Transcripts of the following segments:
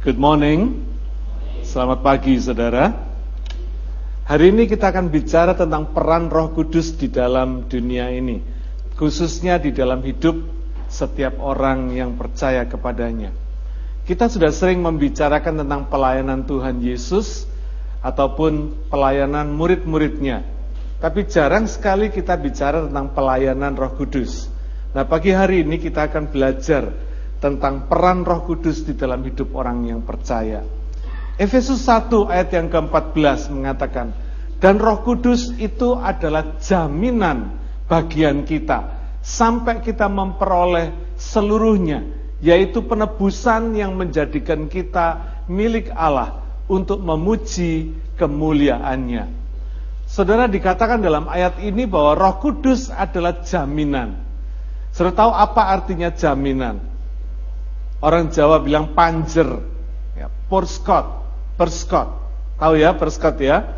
Good morning. Selamat pagi saudara. Hari ini kita akan bicara tentang peran Roh Kudus di dalam dunia ini, khususnya di dalam hidup setiap orang yang percaya kepadanya. Kita sudah sering membicarakan tentang pelayanan Tuhan Yesus ataupun pelayanan murid-muridnya. Tapi jarang sekali kita bicara tentang pelayanan Roh Kudus. Nah, pagi hari ini kita akan belajar tentang peran Roh Kudus di dalam hidup orang yang percaya. Efesus 1 ayat yang ke-14 mengatakan, dan Roh Kudus itu adalah jaminan bagian kita sampai kita memperoleh seluruhnya, yaitu penebusan yang menjadikan kita milik Allah untuk memuji kemuliaannya. Saudara dikatakan dalam ayat ini bahwa Roh Kudus adalah jaminan. Saudara tahu apa artinya jaminan? Orang Jawa bilang panjer, ya, porskot, perskot. Tahu ya perskot ya?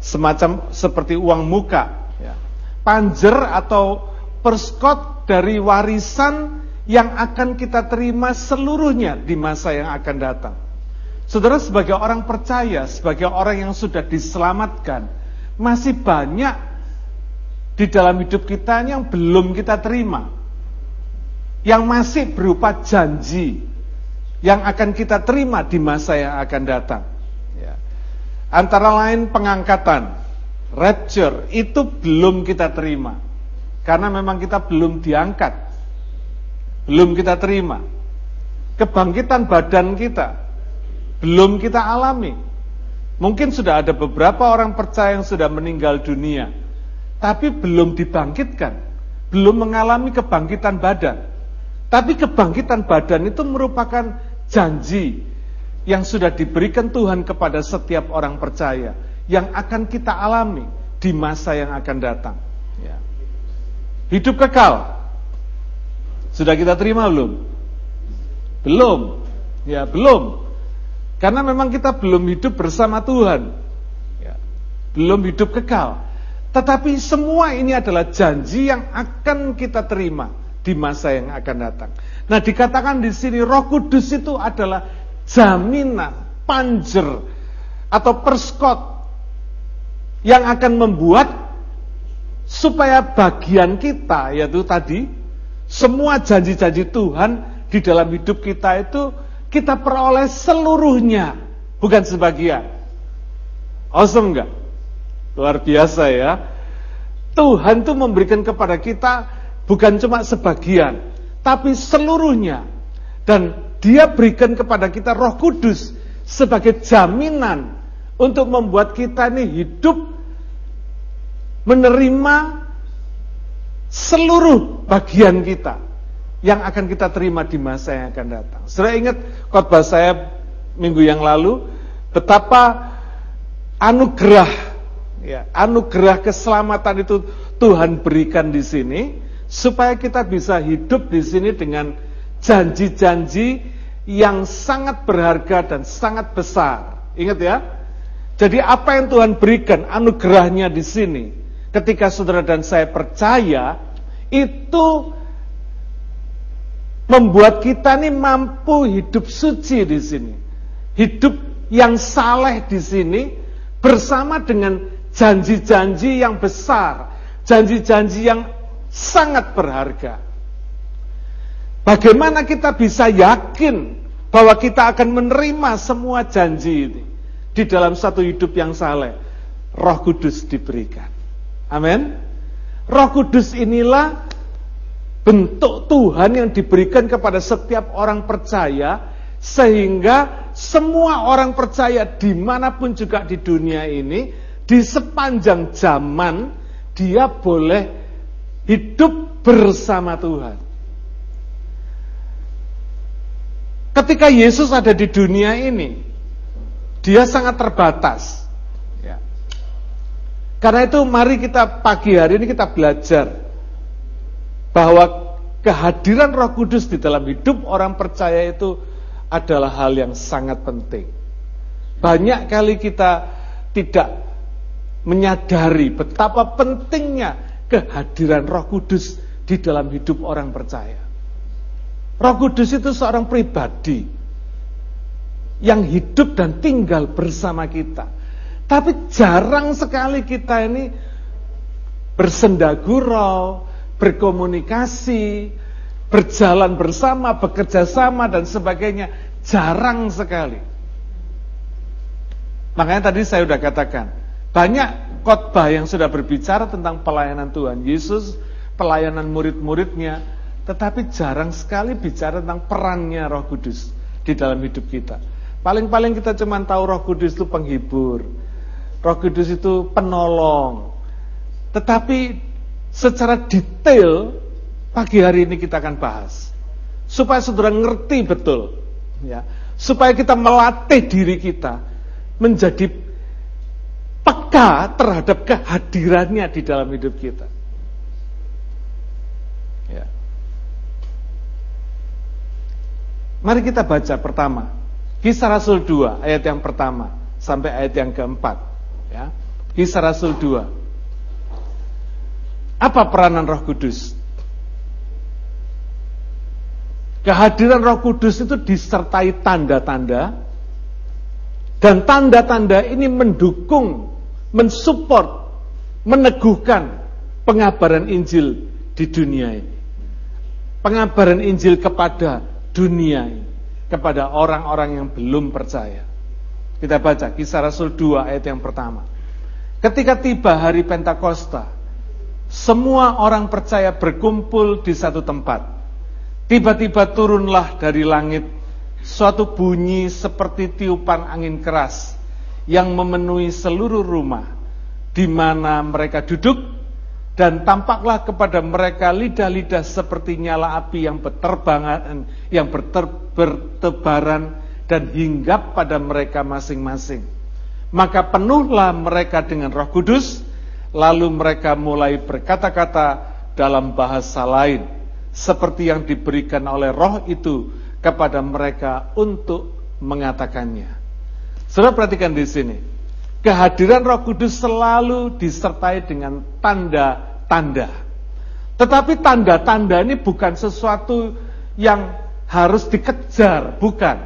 Semacam seperti uang muka. Ya. Panjer atau perskot dari warisan yang akan kita terima seluruhnya di masa yang akan datang. Saudara sebagai orang percaya, sebagai orang yang sudah diselamatkan, masih banyak di dalam hidup kita yang belum kita terima yang masih berupa janji yang akan kita terima di masa yang akan datang. Ya. Antara lain pengangkatan, rapture, itu belum kita terima. Karena memang kita belum diangkat. Belum kita terima. Kebangkitan badan kita, belum kita alami. Mungkin sudah ada beberapa orang percaya yang sudah meninggal dunia, tapi belum dibangkitkan, belum mengalami kebangkitan badan. Tapi kebangkitan badan itu merupakan janji yang sudah diberikan Tuhan kepada setiap orang percaya yang akan kita alami di masa yang akan datang. Ya. Hidup kekal sudah kita terima belum? Belum, ya belum. Karena memang kita belum hidup bersama Tuhan, ya. belum hidup kekal. Tetapi semua ini adalah janji yang akan kita terima di masa yang akan datang. Nah, dikatakan di sini Roh Kudus itu adalah jaminan, panjer atau perskot yang akan membuat supaya bagian kita yaitu tadi semua janji-janji Tuhan di dalam hidup kita itu kita peroleh seluruhnya, bukan sebagian. Awesome enggak? Luar biasa ya. Tuhan tuh memberikan kepada kita Bukan cuma sebagian, tapi seluruhnya. Dan dia berikan kepada kita roh kudus sebagai jaminan untuk membuat kita ini hidup menerima seluruh bagian kita yang akan kita terima di masa yang akan datang. Saya ingat khotbah saya minggu yang lalu betapa anugerah ya, anugerah keselamatan itu Tuhan berikan di sini supaya kita bisa hidup di sini dengan janji-janji yang sangat berharga dan sangat besar. Ingat ya. Jadi apa yang Tuhan berikan anugerahnya di sini ketika saudara dan saya percaya itu membuat kita nih mampu hidup suci di sini. Hidup yang saleh di sini bersama dengan janji-janji yang besar, janji-janji yang sangat berharga. Bagaimana kita bisa yakin bahwa kita akan menerima semua janji ini di dalam satu hidup yang saleh? Roh Kudus diberikan. Amin. Roh Kudus inilah bentuk Tuhan yang diberikan kepada setiap orang percaya sehingga semua orang percaya di mana pun juga di dunia ini di sepanjang zaman dia boleh hidup bersama Tuhan. Ketika Yesus ada di dunia ini, dia sangat terbatas. Ya. Karena itu mari kita pagi hari ini kita belajar bahwa kehadiran Roh Kudus di dalam hidup orang percaya itu adalah hal yang sangat penting. Banyak kali kita tidak menyadari betapa pentingnya kehadiran Roh Kudus di dalam hidup orang percaya. Roh Kudus itu seorang pribadi. yang hidup dan tinggal bersama kita. Tapi jarang sekali kita ini bersendagurau, berkomunikasi, berjalan bersama, bekerja sama dan sebagainya. Jarang sekali. Makanya tadi saya sudah katakan, banyak khotbah yang sudah berbicara tentang pelayanan Tuhan Yesus, pelayanan murid-muridnya, tetapi jarang sekali bicara tentang perannya Roh Kudus di dalam hidup kita. Paling-paling kita cuma tahu Roh Kudus itu penghibur, Roh Kudus itu penolong. Tetapi secara detail pagi hari ini kita akan bahas supaya saudara ngerti betul, ya, supaya kita melatih diri kita menjadi peka terhadap kehadirannya di dalam hidup kita. Ya. Mari kita baca pertama. Kisah Rasul 2 ayat yang pertama sampai ayat yang keempat. Ya. Kisah Rasul 2. Apa peranan Roh Kudus? Kehadiran Roh Kudus itu disertai tanda-tanda dan tanda-tanda ini mendukung, mensupport, meneguhkan pengabaran Injil di dunia ini. Pengabaran Injil kepada dunia ini, kepada orang-orang yang belum percaya. Kita baca kisah Rasul 2 ayat yang pertama. Ketika tiba hari Pentakosta, semua orang percaya berkumpul di satu tempat. Tiba-tiba turunlah dari langit suatu bunyi seperti tiupan angin keras yang memenuhi seluruh rumah di mana mereka duduk dan tampaklah kepada mereka lidah-lidah seperti nyala api yang berterbangan yang berter, bertebaran dan hinggap pada mereka masing-masing. Maka penuhlah mereka dengan Roh Kudus, lalu mereka mulai berkata-kata dalam bahasa lain seperti yang diberikan oleh Roh itu kepada mereka untuk mengatakannya. Saudara perhatikan di sini. Kehadiran Roh Kudus selalu disertai dengan tanda-tanda. Tetapi tanda-tanda ini bukan sesuatu yang harus dikejar, bukan.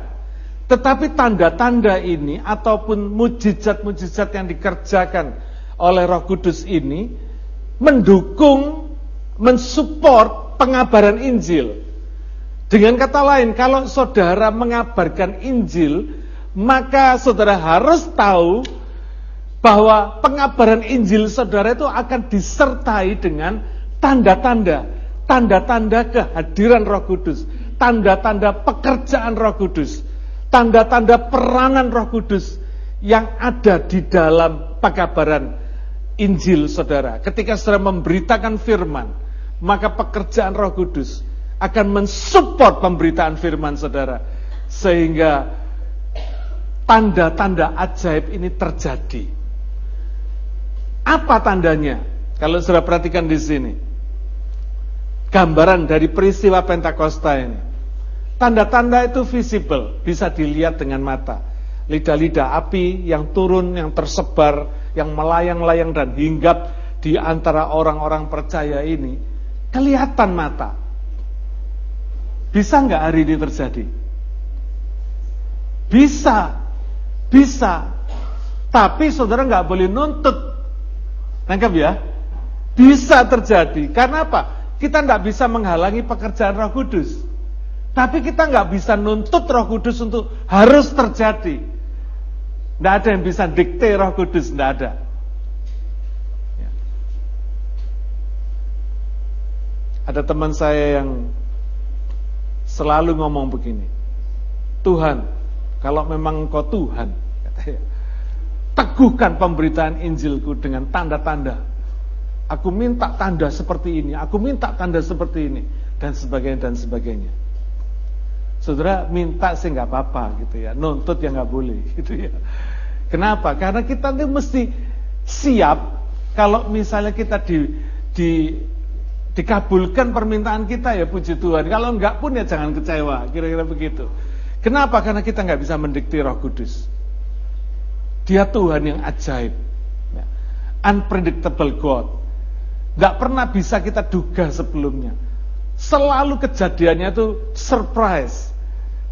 Tetapi tanda-tanda ini ataupun mujizat-mujizat yang dikerjakan oleh Roh Kudus ini mendukung, mensupport pengabaran Injil. Dengan kata lain, kalau saudara mengabarkan Injil, maka saudara harus tahu bahwa pengabaran Injil saudara itu akan disertai dengan tanda-tanda, tanda-tanda kehadiran Roh Kudus, tanda-tanda pekerjaan Roh Kudus, tanda-tanda peranan Roh Kudus yang ada di dalam pengabaran Injil saudara. Ketika saudara memberitakan firman, maka pekerjaan Roh Kudus akan mensupport pemberitaan firman saudara. Sehingga tanda-tanda ajaib ini terjadi. Apa tandanya? Kalau saudara perhatikan di sini. Gambaran dari peristiwa Pentakosta ini. Tanda-tanda itu visible, bisa dilihat dengan mata. Lidah-lidah api yang turun, yang tersebar, yang melayang-layang dan hinggap di antara orang-orang percaya ini kelihatan mata. Bisa nggak hari ini terjadi? Bisa, bisa. Tapi saudara nggak boleh nuntut. Nangkep ya? Bisa terjadi. Karena apa? Kita nggak bisa menghalangi pekerjaan Roh Kudus. Tapi kita nggak bisa nuntut Roh Kudus untuk harus terjadi. Nggak ada yang bisa dikte Roh Kudus, nggak ada. Ya. Ada teman saya yang selalu ngomong begini. Tuhan, kalau memang engkau Tuhan, teguhkan pemberitaan Injilku dengan tanda-tanda. Aku minta tanda seperti ini, aku minta tanda seperti ini, dan sebagainya dan sebagainya. Saudara minta sih nggak apa-apa gitu ya, nuntut ya nggak boleh gitu ya. Kenapa? Karena kita tuh mesti siap kalau misalnya kita di di dikabulkan permintaan kita ya puji Tuhan. Kalau enggak pun ya jangan kecewa, kira-kira begitu. Kenapa? Karena kita enggak bisa mendikti Roh Kudus. Dia Tuhan yang ajaib. Ya. Unpredictable God. Enggak pernah bisa kita duga sebelumnya. Selalu kejadiannya itu surprise.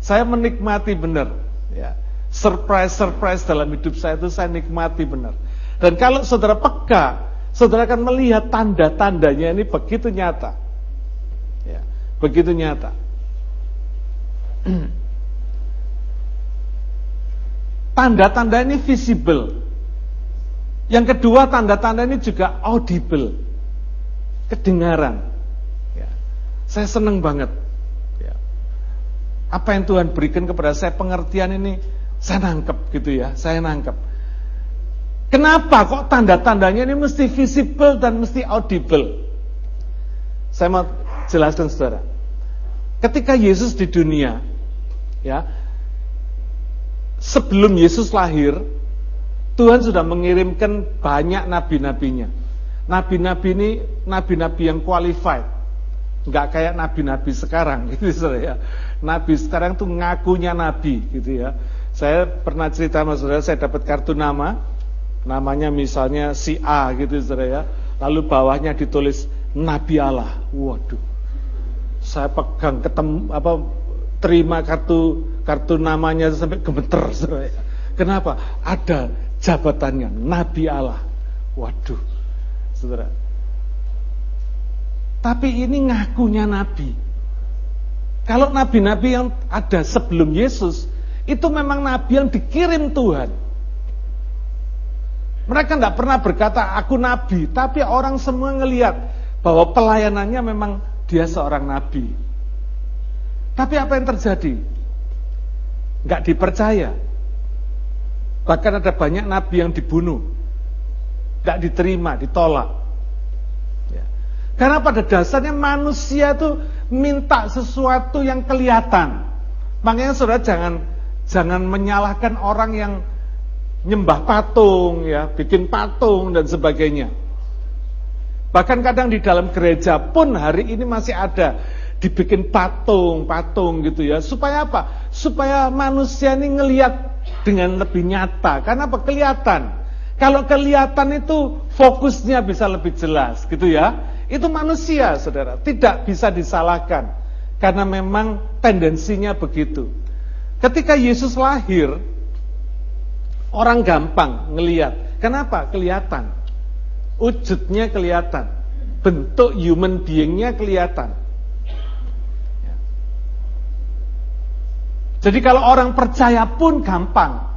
Saya menikmati benar, ya. Surprise-surprise dalam hidup saya itu saya nikmati benar. Dan kalau saudara peka, saudara akan melihat tanda-tandanya ini begitu nyata. Ya, begitu nyata. Tanda-tanda ini visible. Yang kedua tanda-tanda ini juga audible. Kedengaran. Ya. Saya senang banget. Ya. Apa yang Tuhan berikan kepada saya pengertian ini saya nangkep gitu ya, saya nangkep. Kenapa kok tanda-tandanya ini mesti visible dan mesti audible? Saya mau jelaskan saudara. Ketika Yesus di dunia, ya, sebelum Yesus lahir, Tuhan sudah mengirimkan banyak nabi-nabinya. Nabi-nabi ini nabi-nabi yang qualified. Enggak kayak nabi-nabi sekarang gitu ya. Nabi sekarang tuh ngakunya nabi gitu ya. Saya pernah cerita sama saudara, saya dapat kartu nama, namanya misalnya si A gitu saudara ya. Lalu bawahnya ditulis Nabi Allah. Waduh. Saya pegang ketemu apa terima kartu kartu namanya sampai gemeter. Kenapa? Ada jabatannya Nabi Allah. Waduh. Saudara. Tapi ini ngakunya nabi. Kalau nabi-nabi yang ada sebelum Yesus itu memang nabi yang dikirim Tuhan. Mereka tidak pernah berkata aku nabi, tapi orang semua ngelihat bahwa pelayanannya memang dia seorang nabi. Tapi apa yang terjadi? Enggak dipercaya. Bahkan ada banyak nabi yang dibunuh. Enggak diterima, ditolak. Ya. Karena pada dasarnya manusia itu minta sesuatu yang kelihatan. Makanya saudara jangan Jangan menyalahkan orang yang nyembah patung, ya, bikin patung dan sebagainya. Bahkan kadang di dalam gereja pun hari ini masih ada dibikin patung, patung gitu ya. Supaya apa? Supaya manusia ini ngelihat dengan lebih nyata. Karena apa? Kelihatan. Kalau kelihatan itu fokusnya bisa lebih jelas gitu ya. Itu manusia, Saudara. Tidak bisa disalahkan. Karena memang tendensinya begitu. Ketika Yesus lahir, orang gampang ngeliat. Kenapa? Kelihatan. Wujudnya kelihatan. Bentuk human beingnya kelihatan. Jadi kalau orang percaya pun gampang.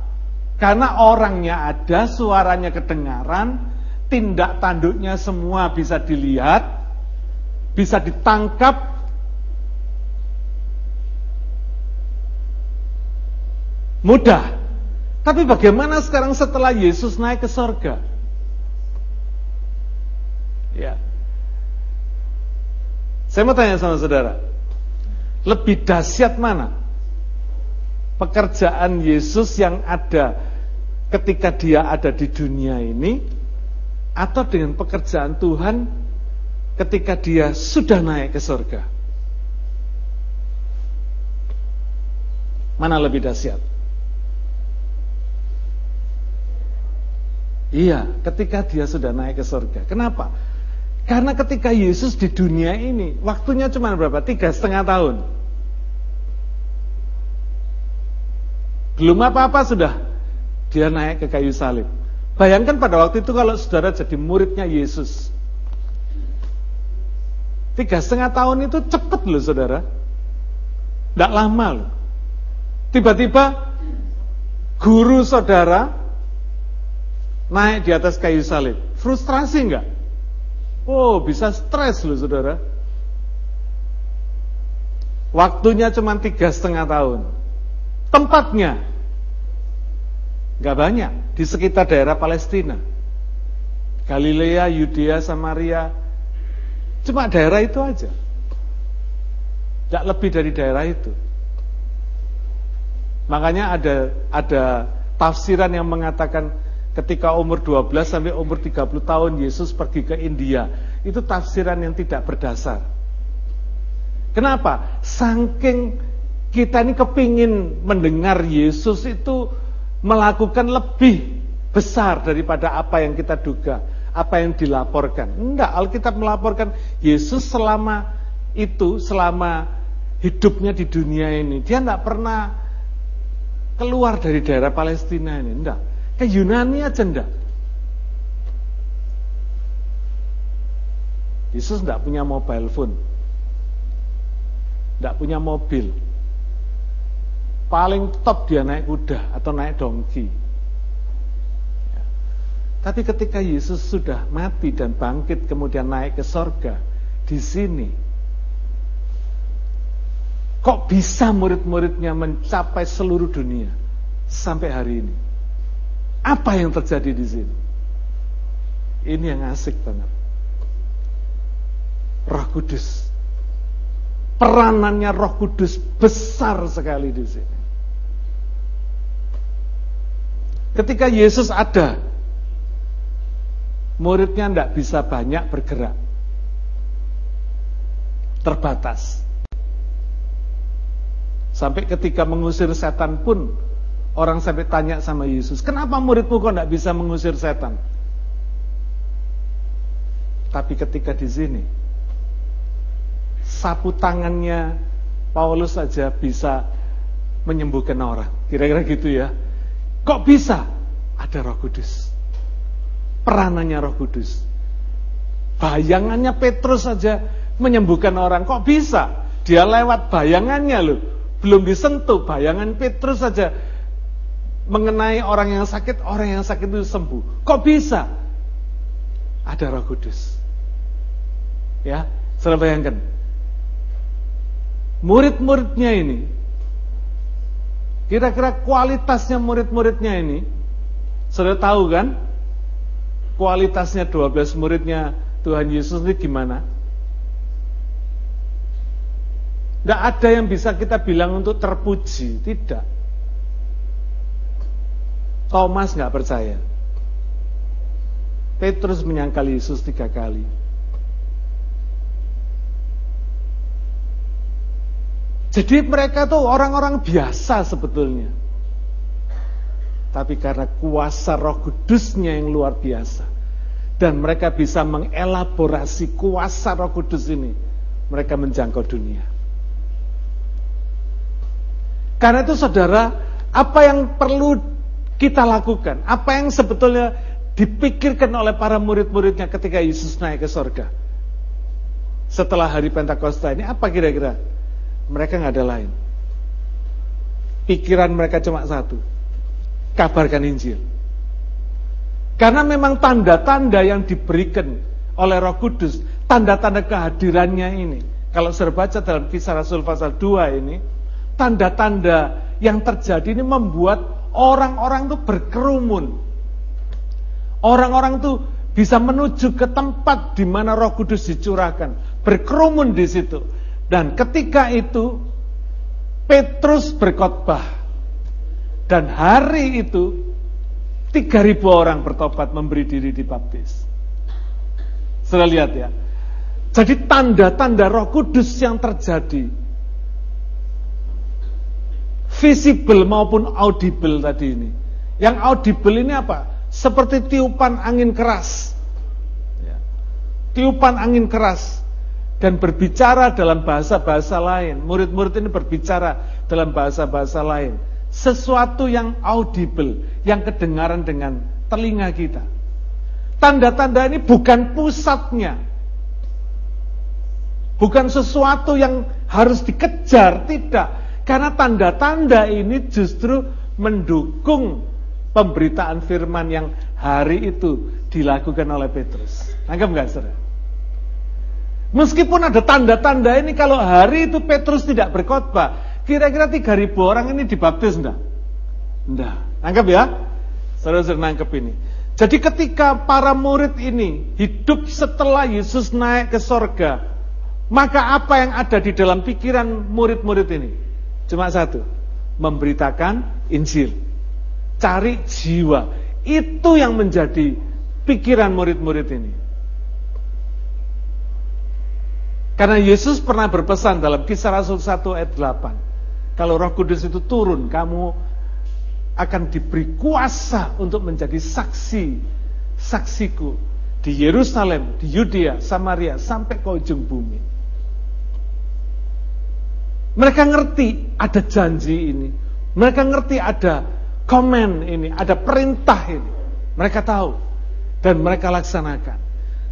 Karena orangnya ada, suaranya kedengaran, tindak tanduknya semua bisa dilihat, bisa ditangkap, Mudah. Tapi bagaimana sekarang setelah Yesus naik ke sorga? Ya. Saya mau tanya sama saudara. Lebih dahsyat mana? Pekerjaan Yesus yang ada ketika dia ada di dunia ini atau dengan pekerjaan Tuhan ketika dia sudah naik ke sorga? Mana lebih dahsyat? Iya, ketika dia sudah naik ke surga. Kenapa? Karena ketika Yesus di dunia ini, waktunya cuma berapa? Tiga setengah tahun. Belum apa-apa sudah dia naik ke kayu salib. Bayangkan pada waktu itu kalau saudara jadi muridnya Yesus. Tiga setengah tahun itu cepet loh saudara. Tidak lama loh. Tiba-tiba guru saudara naik di atas kayu salib. Frustrasi enggak? Oh, bisa stres loh saudara. Waktunya cuma tiga setengah tahun. Tempatnya nggak banyak di sekitar daerah Palestina. Galilea, Yudea, Samaria, cuma daerah itu aja. Tidak lebih dari daerah itu. Makanya ada ada tafsiran yang mengatakan ketika umur 12 sampai umur 30 tahun Yesus pergi ke India. Itu tafsiran yang tidak berdasar. Kenapa? Saking kita ini kepingin mendengar Yesus itu melakukan lebih besar daripada apa yang kita duga, apa yang dilaporkan. Enggak, Alkitab melaporkan Yesus selama itu, selama hidupnya di dunia ini, dia enggak pernah keluar dari daerah Palestina ini, enggak. Ke Yunani aja enggak. Yesus enggak punya mobile phone. Enggak punya mobil. Paling top dia naik kuda atau naik dongki. Ya. Tapi ketika Yesus sudah mati dan bangkit kemudian naik ke sorga, di sini Kok bisa murid-muridnya mencapai seluruh dunia sampai hari ini? Apa yang terjadi di sini? Ini yang asik banget. Roh Kudus. Peranannya Roh Kudus besar sekali di sini. Ketika Yesus ada, muridnya tidak bisa banyak bergerak. Terbatas. Sampai ketika mengusir setan pun orang sampai tanya sama Yesus, kenapa muridmu kok tidak bisa mengusir setan? Tapi ketika di sini, sapu tangannya Paulus saja bisa menyembuhkan orang. Kira-kira gitu ya. Kok bisa? Ada roh kudus. Peranannya roh kudus. Bayangannya Petrus saja menyembuhkan orang. Kok bisa? Dia lewat bayangannya loh belum disentuh bayangan Petrus saja mengenai orang yang sakit, orang yang sakit itu sembuh. Kok bisa? Ada Roh Kudus. Ya, saudara bayangkan. Murid-muridnya ini, kira-kira kualitasnya murid-muridnya ini, sudah tahu kan? Kualitasnya 12 muridnya Tuhan Yesus ini gimana? Tidak ada yang bisa kita bilang untuk terpuji, tidak. Thomas nggak percaya. Petrus menyangkal Yesus tiga kali. Jadi mereka tuh orang-orang biasa sebetulnya. Tapi karena kuasa roh kudusnya yang luar biasa. Dan mereka bisa mengelaborasi kuasa roh kudus ini. Mereka menjangkau dunia. Karena itu saudara, apa yang perlu kita lakukan? Apa yang sebetulnya dipikirkan oleh para murid-muridnya ketika Yesus naik ke sorga? Setelah hari Pentakosta ini, apa kira-kira? Mereka nggak ada lain. Pikiran mereka cuma satu. Kabarkan Injil. Karena memang tanda-tanda yang diberikan oleh Roh Kudus, tanda-tanda kehadirannya ini. Kalau saya baca dalam kisah Rasul pasal 2 ini, tanda-tanda yang terjadi ini membuat orang-orang itu berkerumun. Orang-orang itu bisa menuju ke tempat di mana Roh Kudus dicurahkan, berkerumun di situ. Dan ketika itu Petrus berkhotbah. Dan hari itu 3000 orang bertobat memberi diri dibaptis. Sudah lihat ya. Jadi tanda-tanda Roh Kudus yang terjadi visible maupun audible tadi ini. Yang audible ini apa? Seperti tiupan angin keras. Ya. Tiupan angin keras dan berbicara dalam bahasa-bahasa lain. Murid-murid ini berbicara dalam bahasa-bahasa lain. Sesuatu yang audible, yang kedengaran dengan telinga kita. Tanda-tanda ini bukan pusatnya. Bukan sesuatu yang harus dikejar, tidak karena tanda-tanda ini justru mendukung pemberitaan firman yang hari itu dilakukan oleh Petrus. Anggap nggak saudara? Meskipun ada tanda-tanda ini kalau hari itu Petrus tidak berkhotbah, kira-kira 3000 orang ini dibaptis enggak? Enggak. Anggap ya? Saudara-saudara nangkep ini. Jadi ketika para murid ini hidup setelah Yesus naik ke sorga, maka apa yang ada di dalam pikiran murid-murid ini? Cuma satu, memberitakan Injil. Cari jiwa. Itu yang menjadi pikiran murid-murid ini. Karena Yesus pernah berpesan dalam kisah Rasul 1 ayat 8. Kalau roh kudus itu turun, kamu akan diberi kuasa untuk menjadi saksi, saksiku di Yerusalem, di Yudea, Samaria, sampai ke ujung bumi. Mereka ngerti ada janji ini. Mereka ngerti ada komen ini, ada perintah ini. Mereka tahu dan mereka laksanakan.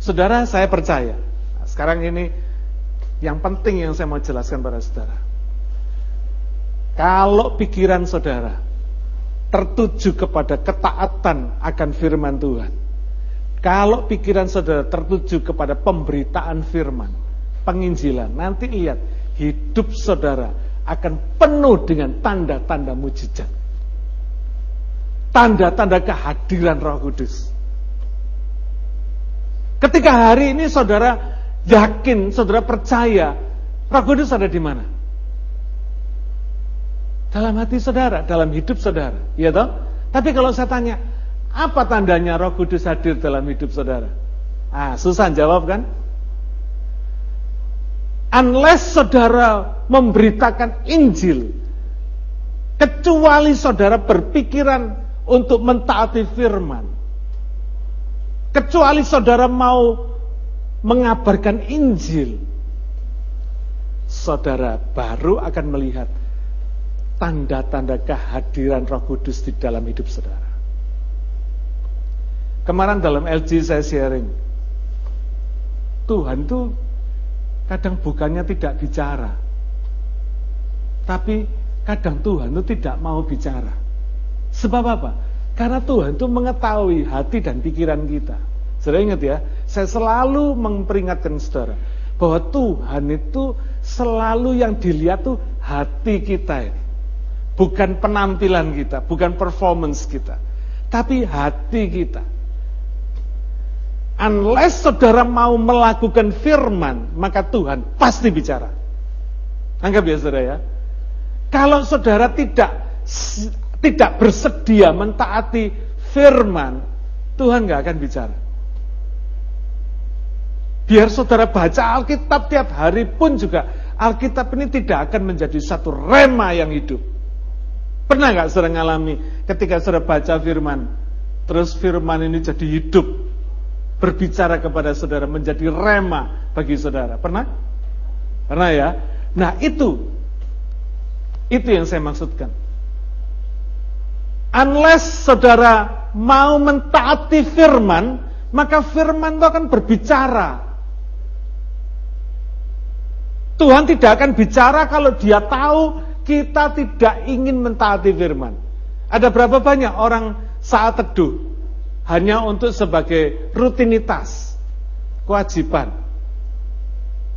Saudara, saya percaya. Sekarang ini yang penting yang saya mau jelaskan pada saudara. Kalau pikiran saudara tertuju kepada ketaatan akan firman Tuhan. Kalau pikiran saudara tertuju kepada pemberitaan firman, penginjilan, nanti lihat hidup saudara akan penuh dengan tanda-tanda mujizat. Tanda-tanda kehadiran Roh Kudus. Ketika hari ini saudara yakin, saudara percaya, Roh Kudus ada di mana? Dalam hati saudara, dalam hidup saudara, ya toh? Tapi kalau saya tanya, apa tandanya Roh Kudus hadir dalam hidup saudara? Ah, susah jawab kan? Unless saudara memberitakan Injil, kecuali saudara berpikiran untuk mentaati firman, kecuali saudara mau mengabarkan Injil, saudara baru akan melihat tanda-tanda kehadiran Roh Kudus di dalam hidup saudara. Kemarin dalam LG saya sharing, Tuhan tuh kadang bukannya tidak bicara, tapi kadang Tuhan itu tidak mau bicara. Sebab apa? Karena Tuhan itu mengetahui hati dan pikiran kita. Saudara ingat ya, saya selalu memperingatkan saudara bahwa Tuhan itu selalu yang dilihat tuh hati kita ini. Bukan penampilan kita, bukan performance kita, tapi hati kita. Unless saudara mau melakukan firman, maka Tuhan pasti bicara. Anggap ya saudara ya. Kalau saudara tidak tidak bersedia mentaati firman, Tuhan nggak akan bicara. Biar saudara baca Alkitab tiap hari pun juga Alkitab ini tidak akan menjadi satu rema yang hidup. Pernah nggak saudara ngalami ketika saudara baca firman, terus firman ini jadi hidup, berbicara kepada saudara, menjadi rema bagi saudara. Pernah? Pernah ya? Nah itu, itu yang saya maksudkan. Unless saudara mau mentaati firman, maka firman itu akan berbicara. Tuhan tidak akan bicara kalau dia tahu kita tidak ingin mentaati firman. Ada berapa banyak orang saat teduh hanya untuk sebagai rutinitas, kewajiban.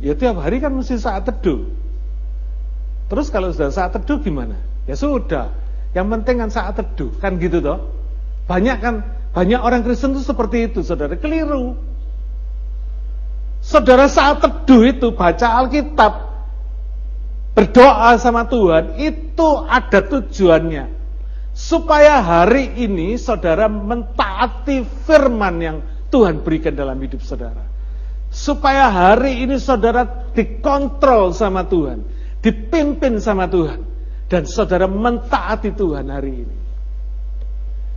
Ya tiap hari kan mesti saat teduh. Terus kalau sudah saat teduh gimana? Ya sudah. Yang penting kan saat teduh, kan gitu toh. Banyak kan banyak orang Kristen itu seperti itu, Saudara, keliru. Saudara saat teduh itu baca Alkitab, berdoa sama Tuhan itu ada tujuannya. Supaya hari ini saudara mentaati firman yang Tuhan berikan dalam hidup saudara. Supaya hari ini saudara dikontrol sama Tuhan, dipimpin sama Tuhan. Dan saudara mentaati Tuhan hari ini.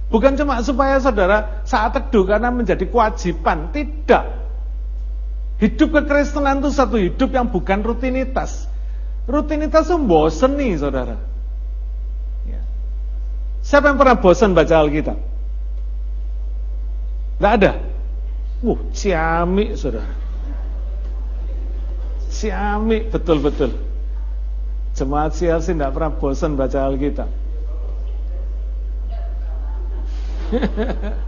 Bukan cuma supaya saudara saat teduh karena menjadi kewajiban, tidak. Hidup kekristenan itu satu hidup yang bukan rutinitas. Rutinitas itu bosen nih saudara. Ya. Siapa yang pernah bosan baca Alkitab? Tidak ada. Wuh, ciamik saudara. Ciamik betul-betul. Jemaat sih tidak pernah bosan baca Alkitab.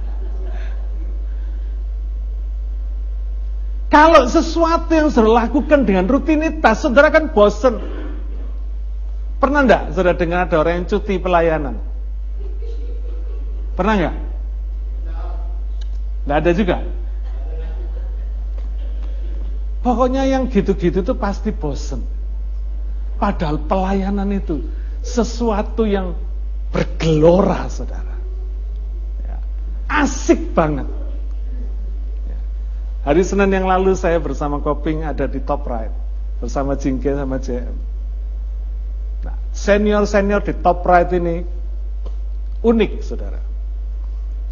Kalau sesuatu yang saudara lakukan dengan rutinitas, saudara kan bosan. Pernah enggak saudara dengar ada orang yang cuti pelayanan? Pernah enggak? Enggak ada juga. Pokoknya yang gitu-gitu itu pasti bosan. Padahal pelayanan itu sesuatu yang bergelora, saudara. Ya, asik banget. Hari Senin yang lalu saya bersama Koping ada di top right bersama Jingke sama JM. Nah, senior-senior di top right ini unik, saudara.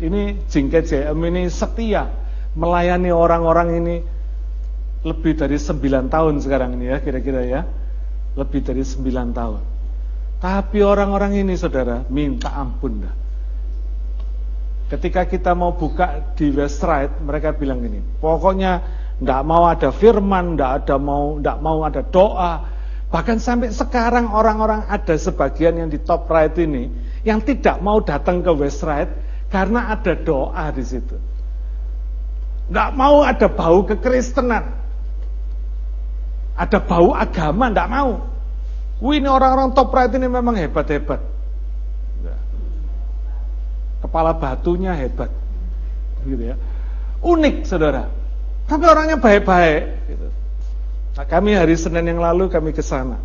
Ini Jingke JM ini setia melayani orang-orang ini lebih dari 9 tahun sekarang ini ya kira-kira ya. Lebih dari 9 tahun. Tapi orang-orang ini saudara minta ampun dah. Ketika kita mau buka di Right, mereka bilang gini, pokoknya nggak mau ada firman, nggak ada mau, nggak mau ada doa. Bahkan sampai sekarang orang-orang ada sebagian yang di top right ini yang tidak mau datang ke West Right karena ada doa di situ. Nggak mau ada bau kekristenan. Ada bau agama, nggak mau. Wih, ini orang-orang top right ini memang hebat-hebat. Kepala batunya hebat. Gitu ya. Unik, saudara. Tapi orangnya baik-baik. Gitu. Nah, kami hari Senin yang lalu kami ke sana.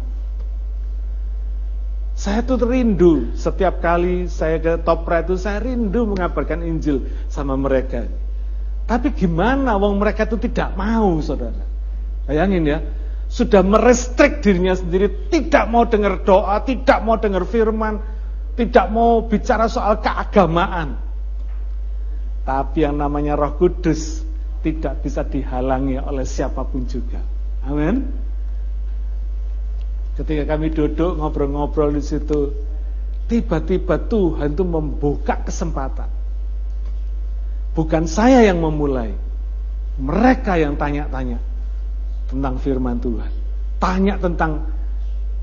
Saya tuh rindu setiap kali saya ke top right itu saya rindu mengabarkan Injil sama mereka. Tapi gimana wong mereka itu tidak mau, saudara. Bayangin ya, sudah merestrik dirinya sendiri, tidak mau dengar doa, tidak mau dengar firman, tidak mau bicara soal keagamaan. Tapi yang namanya Roh Kudus tidak bisa dihalangi oleh siapa pun juga. Amin. Ketika kami duduk ngobrol-ngobrol di situ, tiba-tiba Tuhan itu membuka kesempatan. Bukan saya yang memulai, mereka yang tanya-tanya tentang firman Tuhan. Tanya tentang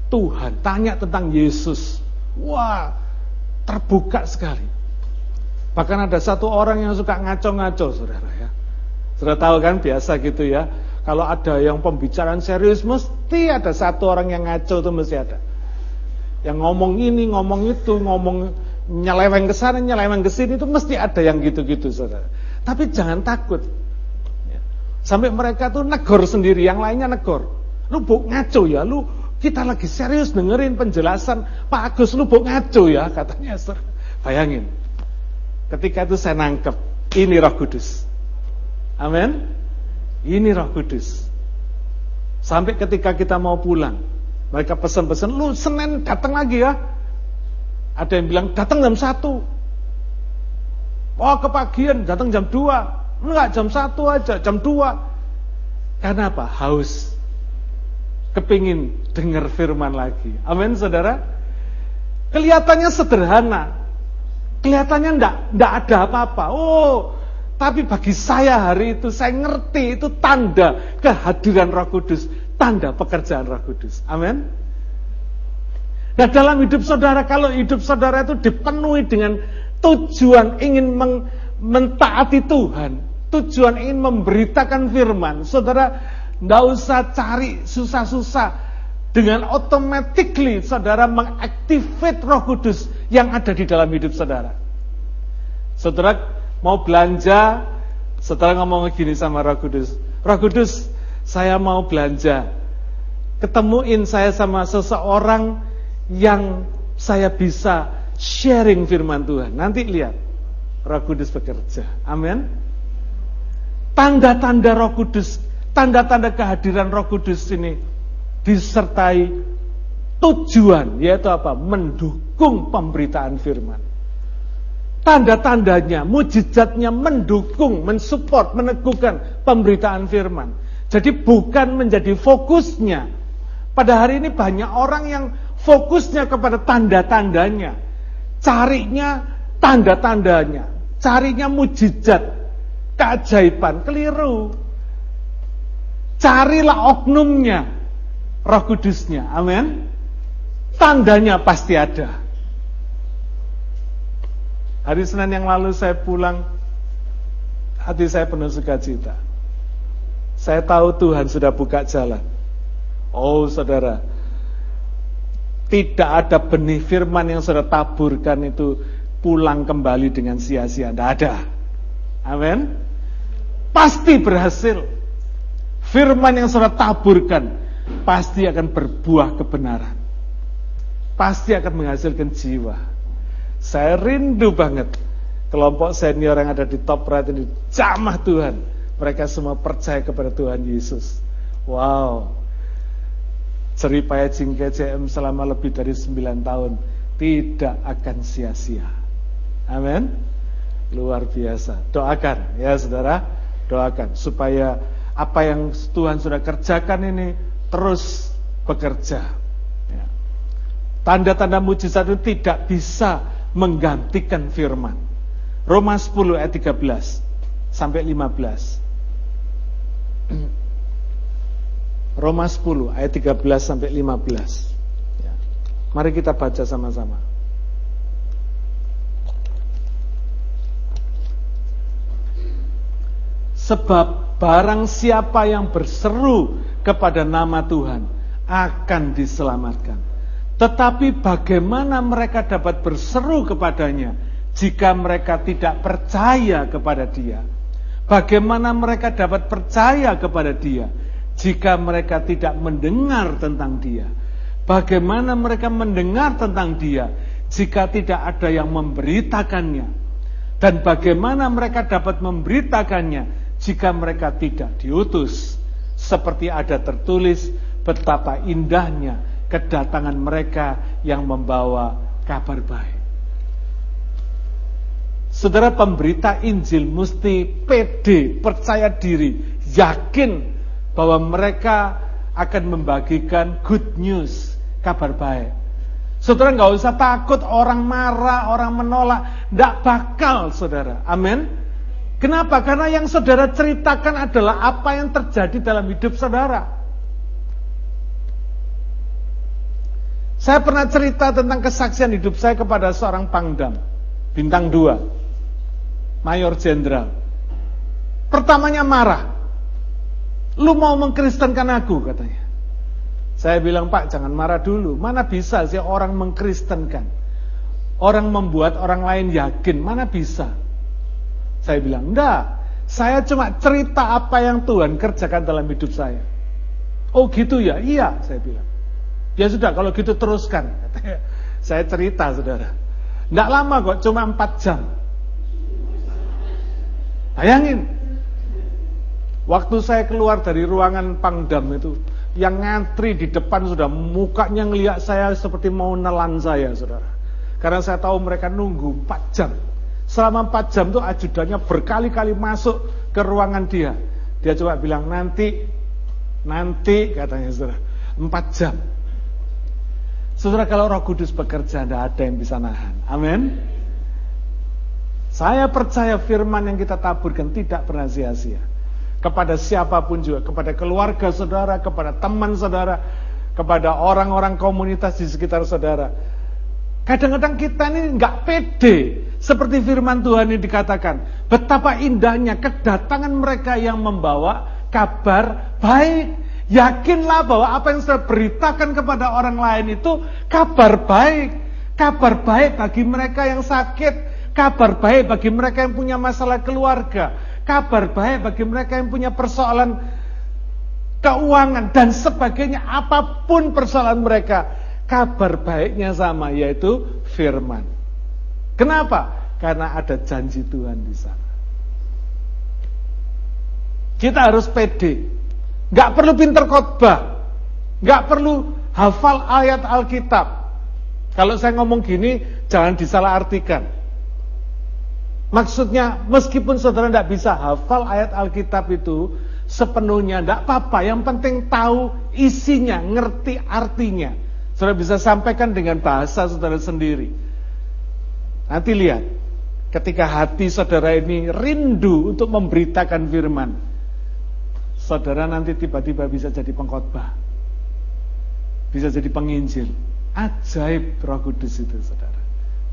Tuhan, tanya tentang Yesus. Wah, terbuka sekali. Bahkan ada satu orang yang suka ngaco-ngaco, saudara ya. Sudah tahu kan biasa gitu ya. Kalau ada yang pembicaraan serius, mesti ada satu orang yang ngaco itu mesti ada. Yang ngomong ini, ngomong itu, ngomong nyeleweng ke sana, nyeleweng ke sini itu mesti ada yang gitu-gitu, saudara. Tapi jangan takut. Sampai mereka tuh negor sendiri, yang lainnya negor. Lu buk ngaco ya, lu kita lagi serius dengerin penjelasan Pak Agus, lu buk ngaco ya, katanya. Bayangin, ketika itu saya nangkep, ini roh kudus. Amin. Ini roh kudus. Sampai ketika kita mau pulang, mereka pesan-pesan, lu Senin datang lagi ya. Ada yang bilang datang jam satu. Oh kepagian, datang jam 2 Enggak, jam satu aja, jam dua. Karena apa? Haus. Kepingin dengar firman lagi. Amin, saudara. Kelihatannya sederhana. Kelihatannya enggak, enggak ada apa-apa. Oh, tapi bagi saya hari itu, saya ngerti itu tanda kehadiran roh kudus. Tanda pekerjaan roh kudus. Amin. Nah dalam hidup saudara, kalau hidup saudara itu dipenuhi dengan tujuan ingin meng, mentaati Tuhan, tujuan ingin memberitakan firman, saudara tidak usah cari susah-susah. Dengan automatically saudara mengaktifkan roh kudus yang ada di dalam hidup saudara. Saudara mau belanja, saudara ngomong gini sama roh kudus. Roh kudus, saya mau belanja. Ketemuin saya sama seseorang yang saya bisa sharing firman Tuhan. Nanti lihat, roh kudus bekerja. Amin. Tanda-tanda Roh Kudus, tanda-tanda kehadiran Roh Kudus ini disertai tujuan yaitu apa? Mendukung pemberitaan firman. Tanda-tandanya, mujizatnya mendukung, mensupport, meneguhkan pemberitaan firman. Jadi bukan menjadi fokusnya. Pada hari ini banyak orang yang fokusnya kepada tanda-tandanya. Carinya tanda-tandanya. Carinya mujizat keajaiban, keliru. Carilah oknumnya, roh kudusnya, amin. Tandanya pasti ada. Hari Senin yang lalu saya pulang, hati saya penuh sukacita. Saya tahu Tuhan sudah buka jalan. Oh saudara, tidak ada benih firman yang sudah taburkan itu pulang kembali dengan sia-sia. Tidak ada. Amin pasti berhasil. Firman yang saudara taburkan pasti akan berbuah kebenaran. Pasti akan menghasilkan jiwa. Saya rindu banget kelompok senior yang ada di top right ini jamah Tuhan. Mereka semua percaya kepada Tuhan Yesus. Wow. Ceripaya Jingke CM selama lebih dari 9 tahun tidak akan sia-sia. Amin. Luar biasa. Doakan ya saudara doakan supaya apa yang Tuhan sudah kerjakan ini terus bekerja. Ya. Tanda-tanda mujizat itu tidak bisa menggantikan firman. Roma 10 ayat 13 sampai 15. Roma 10 ayat 13 sampai 15. Ya. Mari kita baca sama-sama. Sebab barang siapa yang berseru kepada nama Tuhan akan diselamatkan. Tetapi bagaimana mereka dapat berseru kepadanya jika mereka tidak percaya kepada dia? Bagaimana mereka dapat percaya kepada dia jika mereka tidak mendengar tentang dia? Bagaimana mereka mendengar tentang dia jika tidak ada yang memberitakannya? Dan bagaimana mereka dapat memberitakannya jika mereka tidak diutus? Seperti ada tertulis betapa indahnya kedatangan mereka yang membawa kabar baik. Saudara pemberita Injil mesti pede, percaya diri, yakin bahwa mereka akan membagikan good news, kabar baik. Saudara nggak usah takut orang marah, orang menolak, nggak bakal, saudara. Amin. Kenapa? Karena yang saudara ceritakan adalah apa yang terjadi dalam hidup saudara. Saya pernah cerita tentang kesaksian hidup saya kepada seorang pangdam, bintang dua mayor jenderal. Pertamanya marah. Lu mau mengkristenkan aku katanya. Saya bilang, Pak jangan marah dulu. Mana bisa sih orang mengkristenkan? Orang membuat orang lain yakin. Mana bisa? Saya bilang, enggak. Saya cuma cerita apa yang Tuhan kerjakan dalam hidup saya. Oh gitu ya? Iya, saya bilang. Ya sudah, kalau gitu teruskan. Saya cerita, saudara. Enggak lama kok, cuma 4 jam. Bayangin. Waktu saya keluar dari ruangan Pangdam itu, yang ngantri di depan sudah mukanya ngeliat saya seperti mau nelan saya, saudara. Karena saya tahu mereka nunggu 4 jam. Selama 4 jam itu ajudannya berkali-kali masuk ke ruangan dia. Dia coba bilang, nanti, nanti katanya saudara, 4 jam. Saudara kalau roh kudus bekerja, tidak ada yang bisa nahan. Amin. Saya percaya firman yang kita taburkan tidak pernah sia-sia. Kepada siapa pun juga, kepada keluarga saudara, kepada teman saudara, kepada orang-orang komunitas di sekitar saudara. Kadang-kadang kita ini nggak pede. Seperti firman Tuhan ini dikatakan. Betapa indahnya kedatangan mereka yang membawa kabar baik. Yakinlah bahwa apa yang saya beritakan kepada orang lain itu kabar baik. Kabar baik bagi mereka yang sakit Kabar baik bagi mereka yang punya masalah keluarga. Kabar baik bagi mereka yang punya persoalan keuangan dan sebagainya. Apa pun persoalan mereka. Kabar baiknya sama yaitu firman. Kenapa? Karena ada janji Tuhan di sana. Kita harus pede. Gak perlu pinter khotbah. Gak perlu hafal ayat Alkitab. Kalau saya ngomong gini, jangan disalah artikan. Maksudnya meskipun saudara tidak bisa hafal ayat Alkitab itu sepenuhnya, tidak apa-apa. Yang penting tahu isinya, ngerti artinya. Saudara bisa sampaikan dengan bahasa saudara sendiri. Nanti lihat, ketika hati saudara ini rindu untuk memberitakan firman, saudara nanti tiba-tiba bisa jadi pengkhotbah. Bisa jadi penginjil. Ajaib roh kudus itu saudara.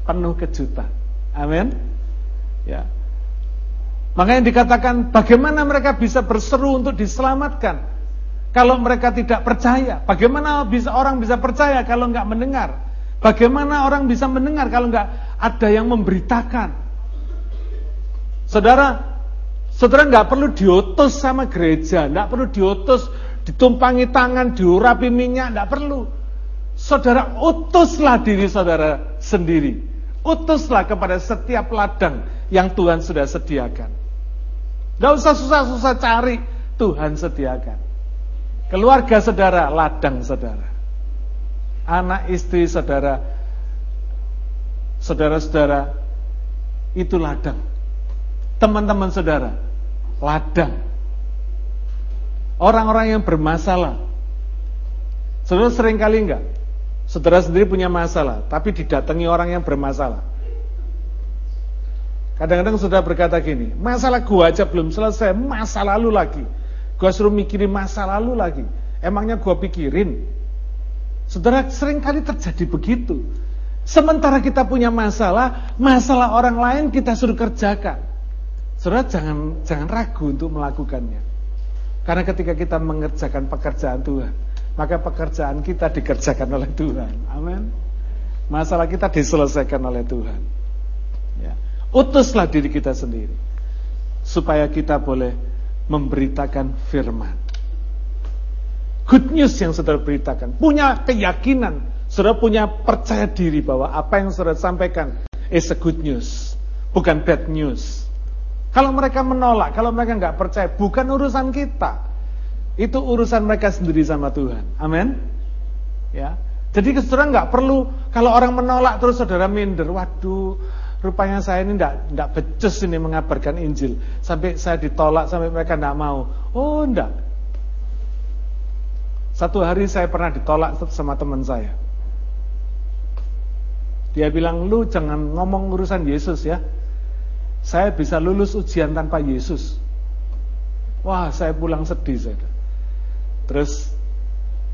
Penuh kejutan. Amin. Ya. Makanya dikatakan bagaimana mereka bisa berseru untuk diselamatkan kalau mereka tidak percaya. Bagaimana bisa orang bisa percaya kalau nggak mendengar? Bagaimana orang bisa mendengar kalau nggak ada yang memberitakan? Saudara, saudara nggak perlu diutus sama gereja, nggak perlu diutus, ditumpangi tangan, diurapi minyak, nggak perlu. Saudara utuslah diri saudara sendiri. Utuslah kepada setiap ladang yang Tuhan sudah sediakan. Gak usah susah-susah cari, Tuhan sediakan. Keluarga saudara, ladang saudara. Anak istri saudara, saudara-saudara, itu ladang. Teman-teman saudara, ladang. Orang-orang yang bermasalah. Saudara sering kali enggak Saudara sendiri punya masalah, tapi didatangi orang yang bermasalah. Kadang-kadang sudah berkata gini, masalah gua aja belum selesai, masa lalu lagi. Gua suruh mikirin masa lalu lagi. Emangnya gua pikirin. Saudara sering kali terjadi begitu. Sementara kita punya masalah, masalah orang lain kita suruh kerjakan. Saudara jangan jangan ragu untuk melakukannya. Karena ketika kita mengerjakan pekerjaan Tuhan, maka pekerjaan kita dikerjakan oleh Tuhan. Amin. Masalah kita diselesaikan oleh Tuhan. Ya. Utuslah diri kita sendiri supaya kita boleh memberitakan firman. Good news yang saudara beritakan, punya keyakinan, saudara punya percaya diri bahwa apa yang saudara sampaikan is a good news, bukan bad news. Kalau mereka menolak, kalau mereka nggak percaya, bukan urusan kita. Itu urusan mereka sendiri sama Tuhan. Amin. Ya. Jadi saudara nggak perlu kalau orang menolak terus saudara minder. Waduh, rupanya saya ini nggak nggak becus ini mengabarkan Injil. Sampai saya ditolak, sampai mereka nggak mau. Oh, enggak. Satu hari saya pernah ditolak sama teman saya. Dia bilang, lu jangan ngomong urusan Yesus ya. Saya bisa lulus ujian tanpa Yesus. Wah, saya pulang sedih saya. Terus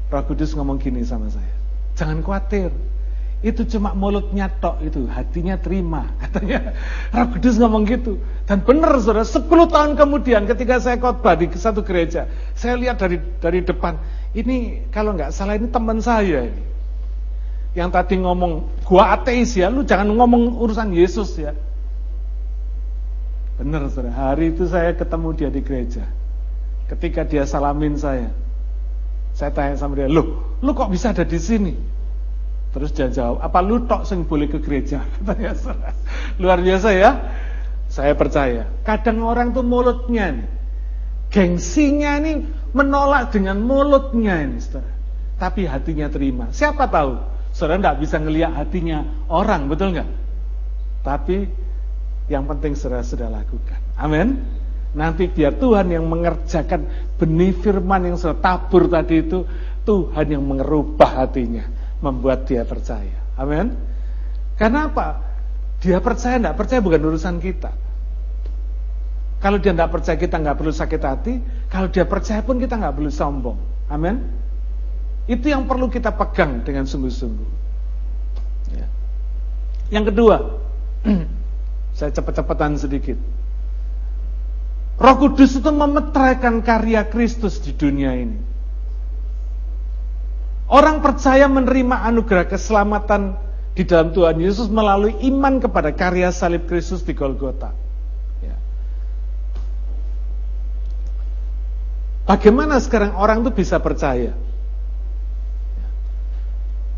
Roh Kudus ngomong gini sama saya. Jangan khawatir. Itu cuma mulutnya tok itu, hatinya terima. Katanya Roh Kudus ngomong gitu. Dan benar Saudara, 10 tahun kemudian ketika saya khotbah di satu gereja, saya lihat dari dari depan, ini kalau nggak salah ini teman saya ini. Yang tadi ngomong, gua ateis ya, lu jangan ngomong urusan Yesus ya. Benar saudara, hari itu saya ketemu dia di gereja. Ketika dia salamin saya, saya tanya sama dia, lu, lu kok bisa ada di sini? Terus dia jawab, apa lu tok sing boleh ke gereja? Katanya Luar biasa ya. Saya percaya. Kadang orang tuh mulutnya nih, gengsinya nih menolak dengan mulutnya ini, saudara. Tapi hatinya terima. Siapa tahu? Saudara tidak bisa ngelihat hatinya orang, betul nggak? Tapi yang penting saudara sudah lakukan. Amin. Nanti biar Tuhan yang mengerjakan benih firman yang sudah tabur tadi itu, Tuhan yang mengerubah hatinya, membuat dia percaya. Amin. Karena apa? Dia percaya, tidak percaya bukan urusan kita. Kalau dia tidak percaya kita nggak perlu sakit hati, kalau dia percaya pun kita nggak perlu sombong. Amin. Itu yang perlu kita pegang dengan sungguh-sungguh. Ya. Yang kedua, saya cepat-cepatan sedikit. Roh Kudus itu memetraikan karya Kristus di dunia ini. Orang percaya menerima anugerah keselamatan di dalam Tuhan Yesus melalui iman kepada karya salib Kristus di Golgota. Ya. Bagaimana sekarang orang itu bisa percaya? Ya.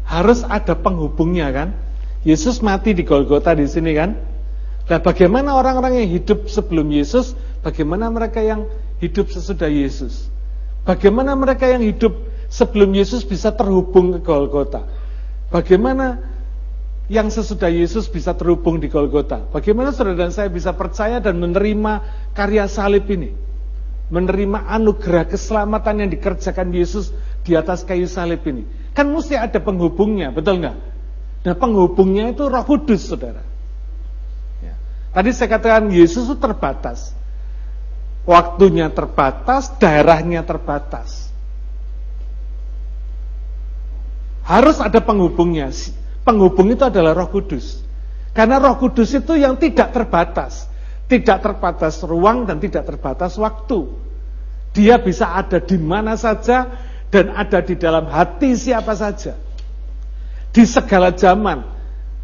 Harus ada penghubungnya kan? Yesus mati di Golgota di sini kan? Nah, bagaimana orang-orang yang hidup sebelum Yesus Bagaimana mereka yang hidup sesudah Yesus? Bagaimana mereka yang hidup sebelum Yesus bisa terhubung ke Golgota? Bagaimana yang sesudah Yesus bisa terhubung di Golgota? Bagaimana saudara dan saya bisa percaya dan menerima karya salib ini? Menerima anugerah keselamatan yang dikerjakan Yesus di atas kayu salib ini. Kan mesti ada penghubungnya, betul nggak? Nah penghubungnya itu roh kudus saudara. Ya. Tadi saya katakan Yesus itu terbatas. Waktunya terbatas, daerahnya terbatas. Harus ada penghubungnya. Penghubung itu adalah Roh Kudus. Karena Roh Kudus itu yang tidak terbatas. Tidak terbatas ruang dan tidak terbatas waktu. Dia bisa ada di mana saja dan ada di dalam hati siapa saja. Di segala zaman,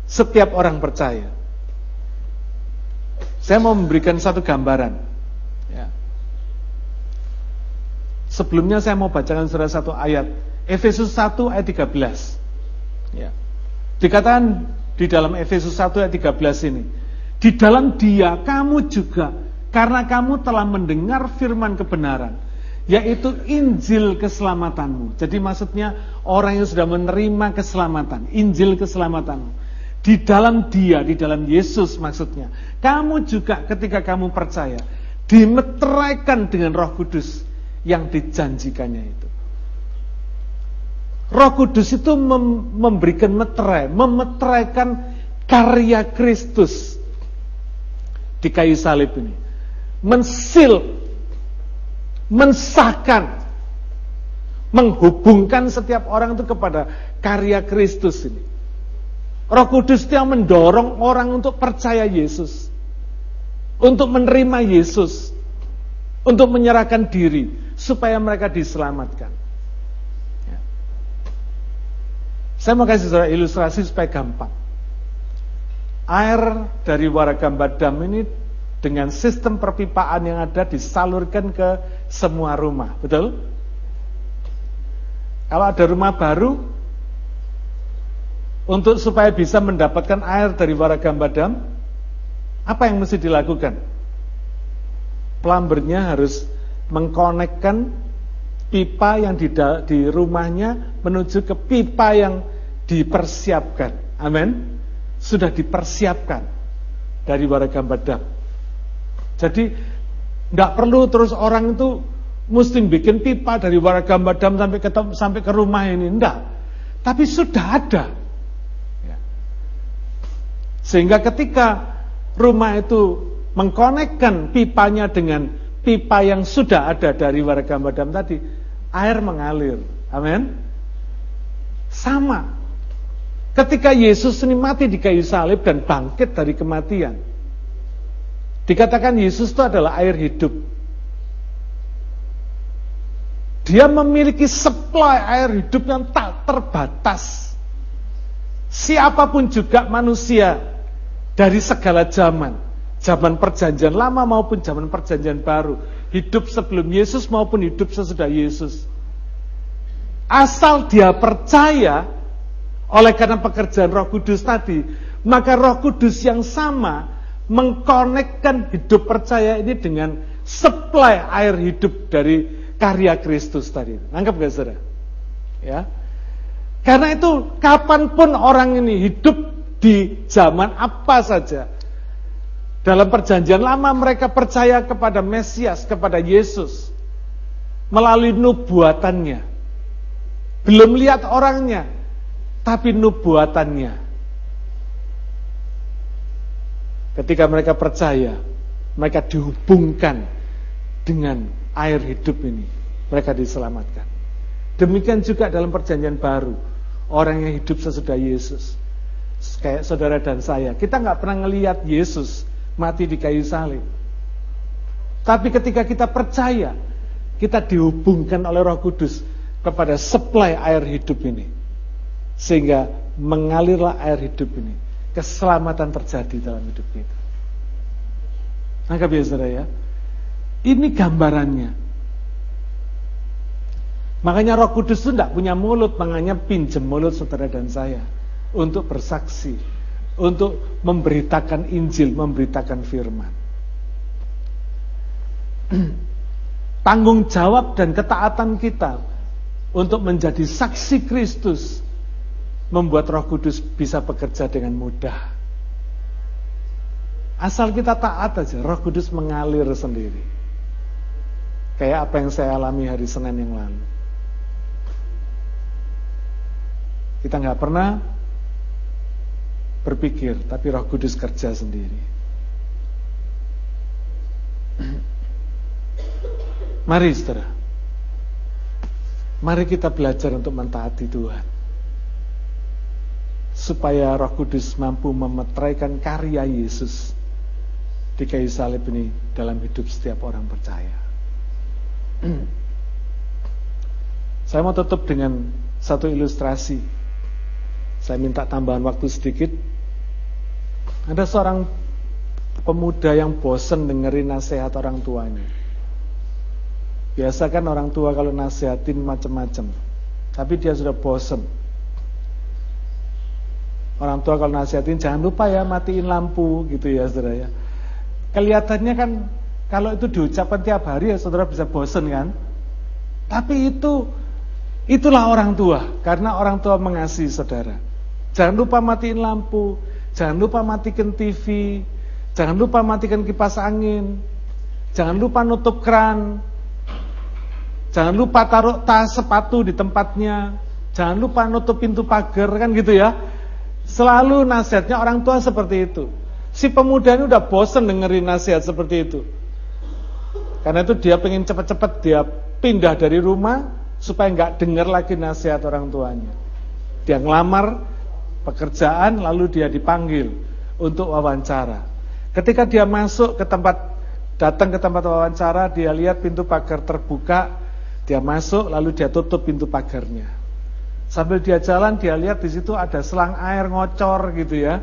setiap orang percaya. Saya mau memberikan satu gambaran. Sebelumnya saya mau bacakan surah satu ayat. Efesus 1 ayat 13. Ya. Dikatakan di dalam Efesus 1 ayat 13 ini. Di dalam dia kamu juga. Karena kamu telah mendengar firman kebenaran. Yaitu Injil keselamatanmu. Jadi maksudnya orang yang sudah menerima keselamatan. Injil keselamatanmu. Di dalam dia, di dalam Yesus maksudnya. Kamu juga ketika kamu percaya. Dimeteraikan dengan roh kudus yang dijanjikannya itu. Roh Kudus itu mem memberikan meterai, memeteraikan karya Kristus di kayu salib ini. Mensil, mensahkan, menghubungkan setiap orang itu kepada karya Kristus ini. Roh Kudus itu yang mendorong orang untuk percaya Yesus. Untuk menerima Yesus. Untuk menyerahkan diri supaya mereka diselamatkan. Saya mau kasih saudara ilustrasi supaya gampang. Air dari Waragam Badam ini dengan sistem perpipaan yang ada disalurkan ke semua rumah, betul? Kalau ada rumah baru, untuk supaya bisa mendapatkan air dari Waragam Badam, apa yang mesti dilakukan? Plumbernya harus mengkonekkan pipa yang di, di rumahnya menuju ke pipa yang dipersiapkan. Amin. Sudah dipersiapkan dari warga badam. Jadi nggak perlu terus orang itu mesti bikin pipa dari warga badam sampai ke sampai ke rumah ini, enggak. Tapi sudah ada. Ya. Sehingga ketika rumah itu mengkonekkan pipanya dengan pipa yang sudah ada dari warga badam tadi, air mengalir. Amin. Sama. Ketika Yesus ini mati di kayu salib dan bangkit dari kematian. Dikatakan Yesus itu adalah air hidup. Dia memiliki supply air hidup yang tak terbatas. Siapa pun juga manusia dari segala zaman. Zaman perjanjian lama maupun zaman perjanjian baru hidup sebelum Yesus maupun hidup sesudah Yesus. Asal dia percaya oleh karena pekerjaan Roh Kudus tadi, maka Roh Kudus yang sama mengkonekkan hidup percaya ini dengan supply air hidup dari karya Kristus tadi. Nangkep gak saudara? Ya. Karena itu kapan pun orang ini hidup di zaman apa saja, dalam perjanjian lama mereka percaya kepada Mesias, kepada Yesus. Melalui nubuatannya. Belum lihat orangnya, tapi nubuatannya. Ketika mereka percaya, mereka dihubungkan dengan air hidup ini. Mereka diselamatkan. Demikian juga dalam perjanjian baru. Orang yang hidup sesudah Yesus. Kayak saudara dan saya. Kita nggak pernah ngelihat Yesus mati di kayu salib. Tapi ketika kita percaya, kita dihubungkan oleh Roh Kudus kepada supply air hidup ini. Sehingga mengalirlah air hidup ini. Keselamatan terjadi dalam hidup kita. Maka biasa ya. Ini gambarannya. Makanya Roh Kudus itu tidak punya mulut, makanya pinjam mulut saudara dan saya untuk bersaksi untuk memberitakan Injil, memberitakan firman. Tanggung jawab dan ketaatan kita untuk menjadi saksi Kristus membuat Roh Kudus bisa bekerja dengan mudah. Asal kita taat aja, Roh Kudus mengalir sendiri. Kayak apa yang saya alami hari Senin yang lalu. Kita nggak pernah berpikir, tapi Roh Kudus kerja sendiri. Mari saudara, mari kita belajar untuk mentaati Tuhan. Supaya Roh Kudus mampu memeteraikan karya Yesus di kayu salib ini dalam hidup setiap orang percaya. Saya mau tutup dengan satu ilustrasi. Saya minta tambahan waktu sedikit ada seorang pemuda yang bosan dengerin nasihat orang tuanya. Biasa kan orang tua kalau nasihatin macam-macam. Tapi dia sudah bosan. Orang tua kalau nasihatin jangan lupa ya matiin lampu gitu ya saudara ya. Kelihatannya kan kalau itu diucapkan tiap hari ya saudara bisa bosan kan. Tapi itu itulah orang tua karena orang tua mengasihi saudara. Jangan lupa matiin lampu, Jangan lupa matikan TV, jangan lupa matikan kipas angin, jangan lupa nutup keran, jangan lupa taruh tas sepatu di tempatnya, Jangan lupa nutup pintu pagar kan gitu ya. Selalu nasihatnya orang tua seperti itu. Si pemuda ini udah bosen dengerin nasihat seperti itu. Karena itu dia pengen cepat-cepat dia pindah dari rumah supaya nggak dengar lagi nasihat orang tuanya. Dia ngelamar pekerjaan lalu dia dipanggil untuk wawancara. Ketika dia masuk ke tempat datang ke tempat wawancara, dia lihat pintu pagar terbuka, dia masuk lalu dia tutup pintu pagarnya. Sambil dia jalan dia lihat di situ ada selang air ngocor gitu ya.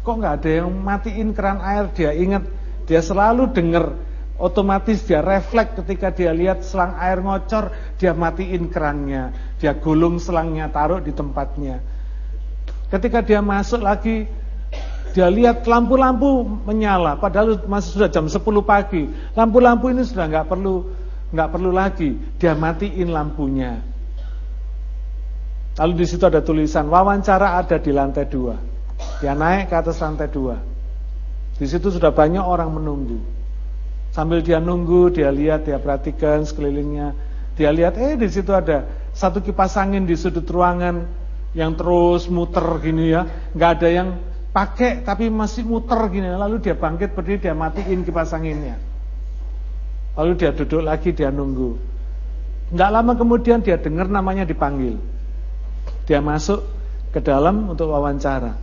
Kok nggak ada yang matiin keran air? Dia ingat dia selalu dengar otomatis dia refleks ketika dia lihat selang air ngocor, dia matiin kerannya, dia gulung selangnya, taruh di tempatnya. Ketika dia masuk lagi, dia lihat lampu-lampu menyala, padahal masih sudah jam 10 pagi. Lampu-lampu ini sudah nggak perlu nggak perlu lagi, dia matiin lampunya. Lalu di situ ada tulisan wawancara ada di lantai dua. Dia naik ke atas lantai dua. Di situ sudah banyak orang menunggu. Sambil dia nunggu, dia lihat, dia perhatikan sekelilingnya. Dia lihat, eh di situ ada satu kipas angin di sudut ruangan yang terus muter gini ya. Nggak ada yang pakai tapi masih muter gini. Lalu dia bangkit berdiri, dia matiin kipas anginnya. Lalu dia duduk lagi, dia nunggu. Nggak lama kemudian dia dengar namanya dipanggil. Dia masuk ke dalam untuk wawancara.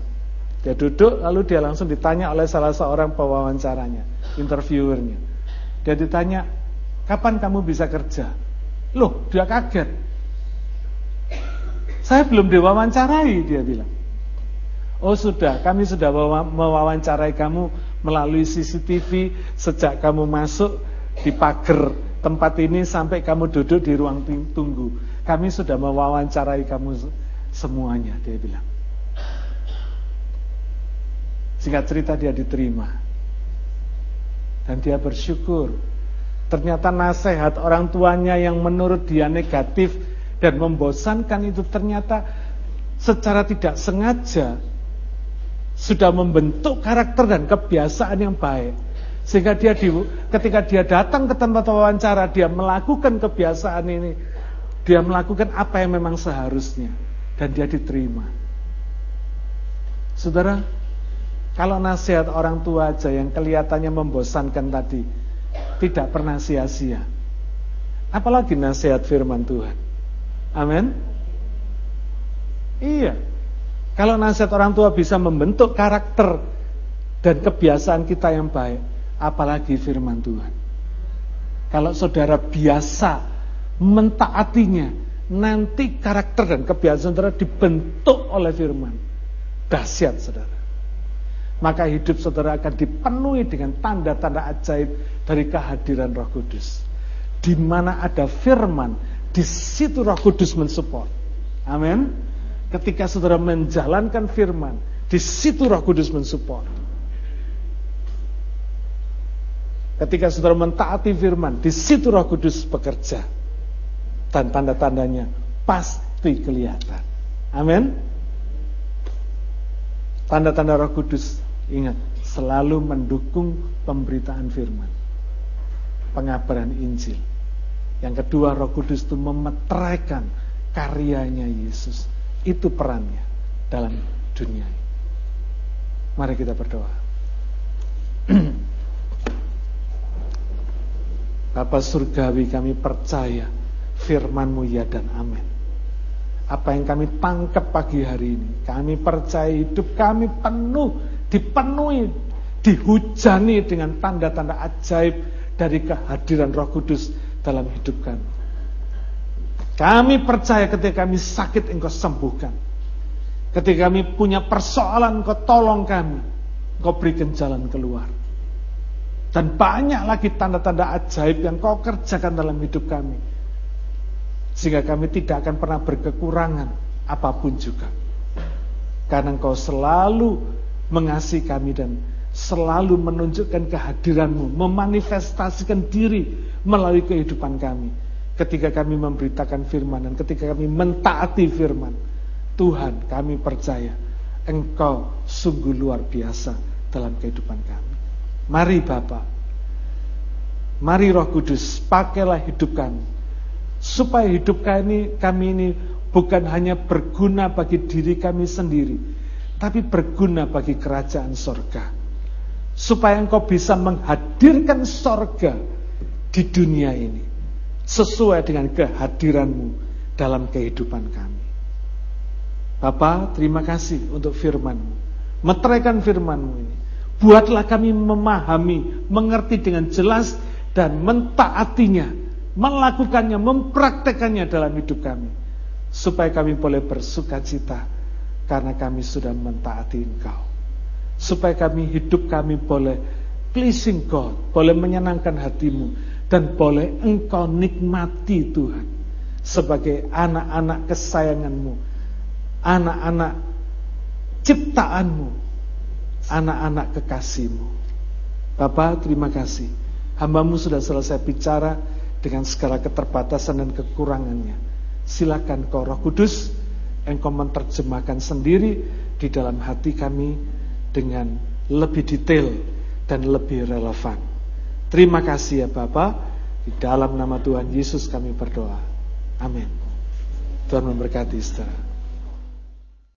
Dia duduk, lalu dia langsung ditanya oleh salah seorang pewawancaranya, interviewernya. Dia ditanya, kapan kamu bisa kerja? Loh, dia kaget. Saya belum diwawancarai, dia bilang. Oh sudah, kami sudah mewawancarai kamu melalui CCTV sejak kamu masuk di pagar tempat ini sampai kamu duduk di ruang tunggu. Kami sudah mewawancarai kamu semuanya, dia bilang. Singkat cerita dia diterima. Dan dia bersyukur. Ternyata nasihat orang tuanya yang menurut dia negatif dan membosankan itu ternyata secara tidak sengaja sudah membentuk karakter dan kebiasaan yang baik. Sehingga dia di, ketika dia datang ke tempat wawancara, dia melakukan kebiasaan ini. Dia melakukan apa yang memang seharusnya. Dan dia diterima. Saudara, kalau nasihat orang tua aja yang kelihatannya membosankan tadi, tidak pernah sia-sia. Apalagi nasihat firman Tuhan. Amin. Iya. Kalau nasihat orang tua bisa membentuk karakter dan kebiasaan kita yang baik, apalagi firman Tuhan. Kalau saudara biasa mentaatinya, nanti karakter dan kebiasaan saudara dibentuk oleh firman. Dahsyat saudara maka hidup saudara akan dipenuhi dengan tanda-tanda ajaib dari kehadiran Roh Kudus. Di mana ada firman, di situ Roh Kudus mensupport. Amin. Ketika saudara menjalankan firman, di situ Roh Kudus mensupport. Ketika saudara mentaati firman, di situ Roh Kudus bekerja. Dan tanda-tandanya pasti kelihatan. Amin. Tanda-tanda Roh Kudus Ingat, selalu mendukung pemberitaan firman. Pengabaran Injil. Yang kedua, Roh Kudus itu memeteraikan karyanya Yesus. Itu perannya dalam dunia ini. Mari kita berdoa. Bapak surgawi kami percaya firmanmu ya dan amin. Apa yang kami tangkap pagi hari ini. Kami percaya hidup kami penuh dipenuhi, dihujani dengan tanda-tanda ajaib dari kehadiran Roh Kudus dalam hidup kami. Kami percaya ketika kami sakit engkau sembuhkan. Ketika kami punya persoalan engkau tolong kami. Engkau berikan jalan keluar. Dan banyak lagi tanda-tanda ajaib yang kau kerjakan dalam hidup kami. Sehingga kami tidak akan pernah berkekurangan apa pun juga. Karena engkau selalu mengasihi kami dan selalu menunjukkan kehadiranmu, memanifestasikan diri melalui kehidupan kami. Ketika kami memberitakan firman dan ketika kami mentaati firman, Tuhan kami percaya Engkau sungguh luar biasa dalam kehidupan kami. Mari Bapak, mari Roh Kudus, pakailah hidup kami, supaya hidup kami, kami ini bukan hanya berguna bagi diri kami sendiri, tapi berguna bagi kerajaan sorga. Supaya engkau bisa menghadirkan sorga di dunia ini. Sesuai dengan kehadiranmu dalam kehidupan kami. Bapak, terima kasih untuk firmanmu. Meteraikan firmanmu ini. Buatlah kami memahami, mengerti dengan jelas, dan mentaatinya, melakukannya, mempraktekannya dalam hidup kami supaya kami boleh bersuka cita karena kami sudah mentaati Engkau. Supaya kami hidup kami boleh pleasing God, boleh menyenangkan hatimu dan boleh Engkau nikmati Tuhan sebagai anak-anak kesayanganmu, anak-anak ciptaanmu, anak-anak kekasihmu. Bapak terima kasih. Hambamu sudah selesai bicara dengan segala keterbatasan dan kekurangannya. Silakan kau roh kudus Engkau menerjemahkan sendiri di dalam hati kami dengan lebih detail dan lebih relevan. Terima kasih ya Bapak. Di dalam nama Tuhan Yesus kami berdoa. Amin. Tuhan memberkati saudara.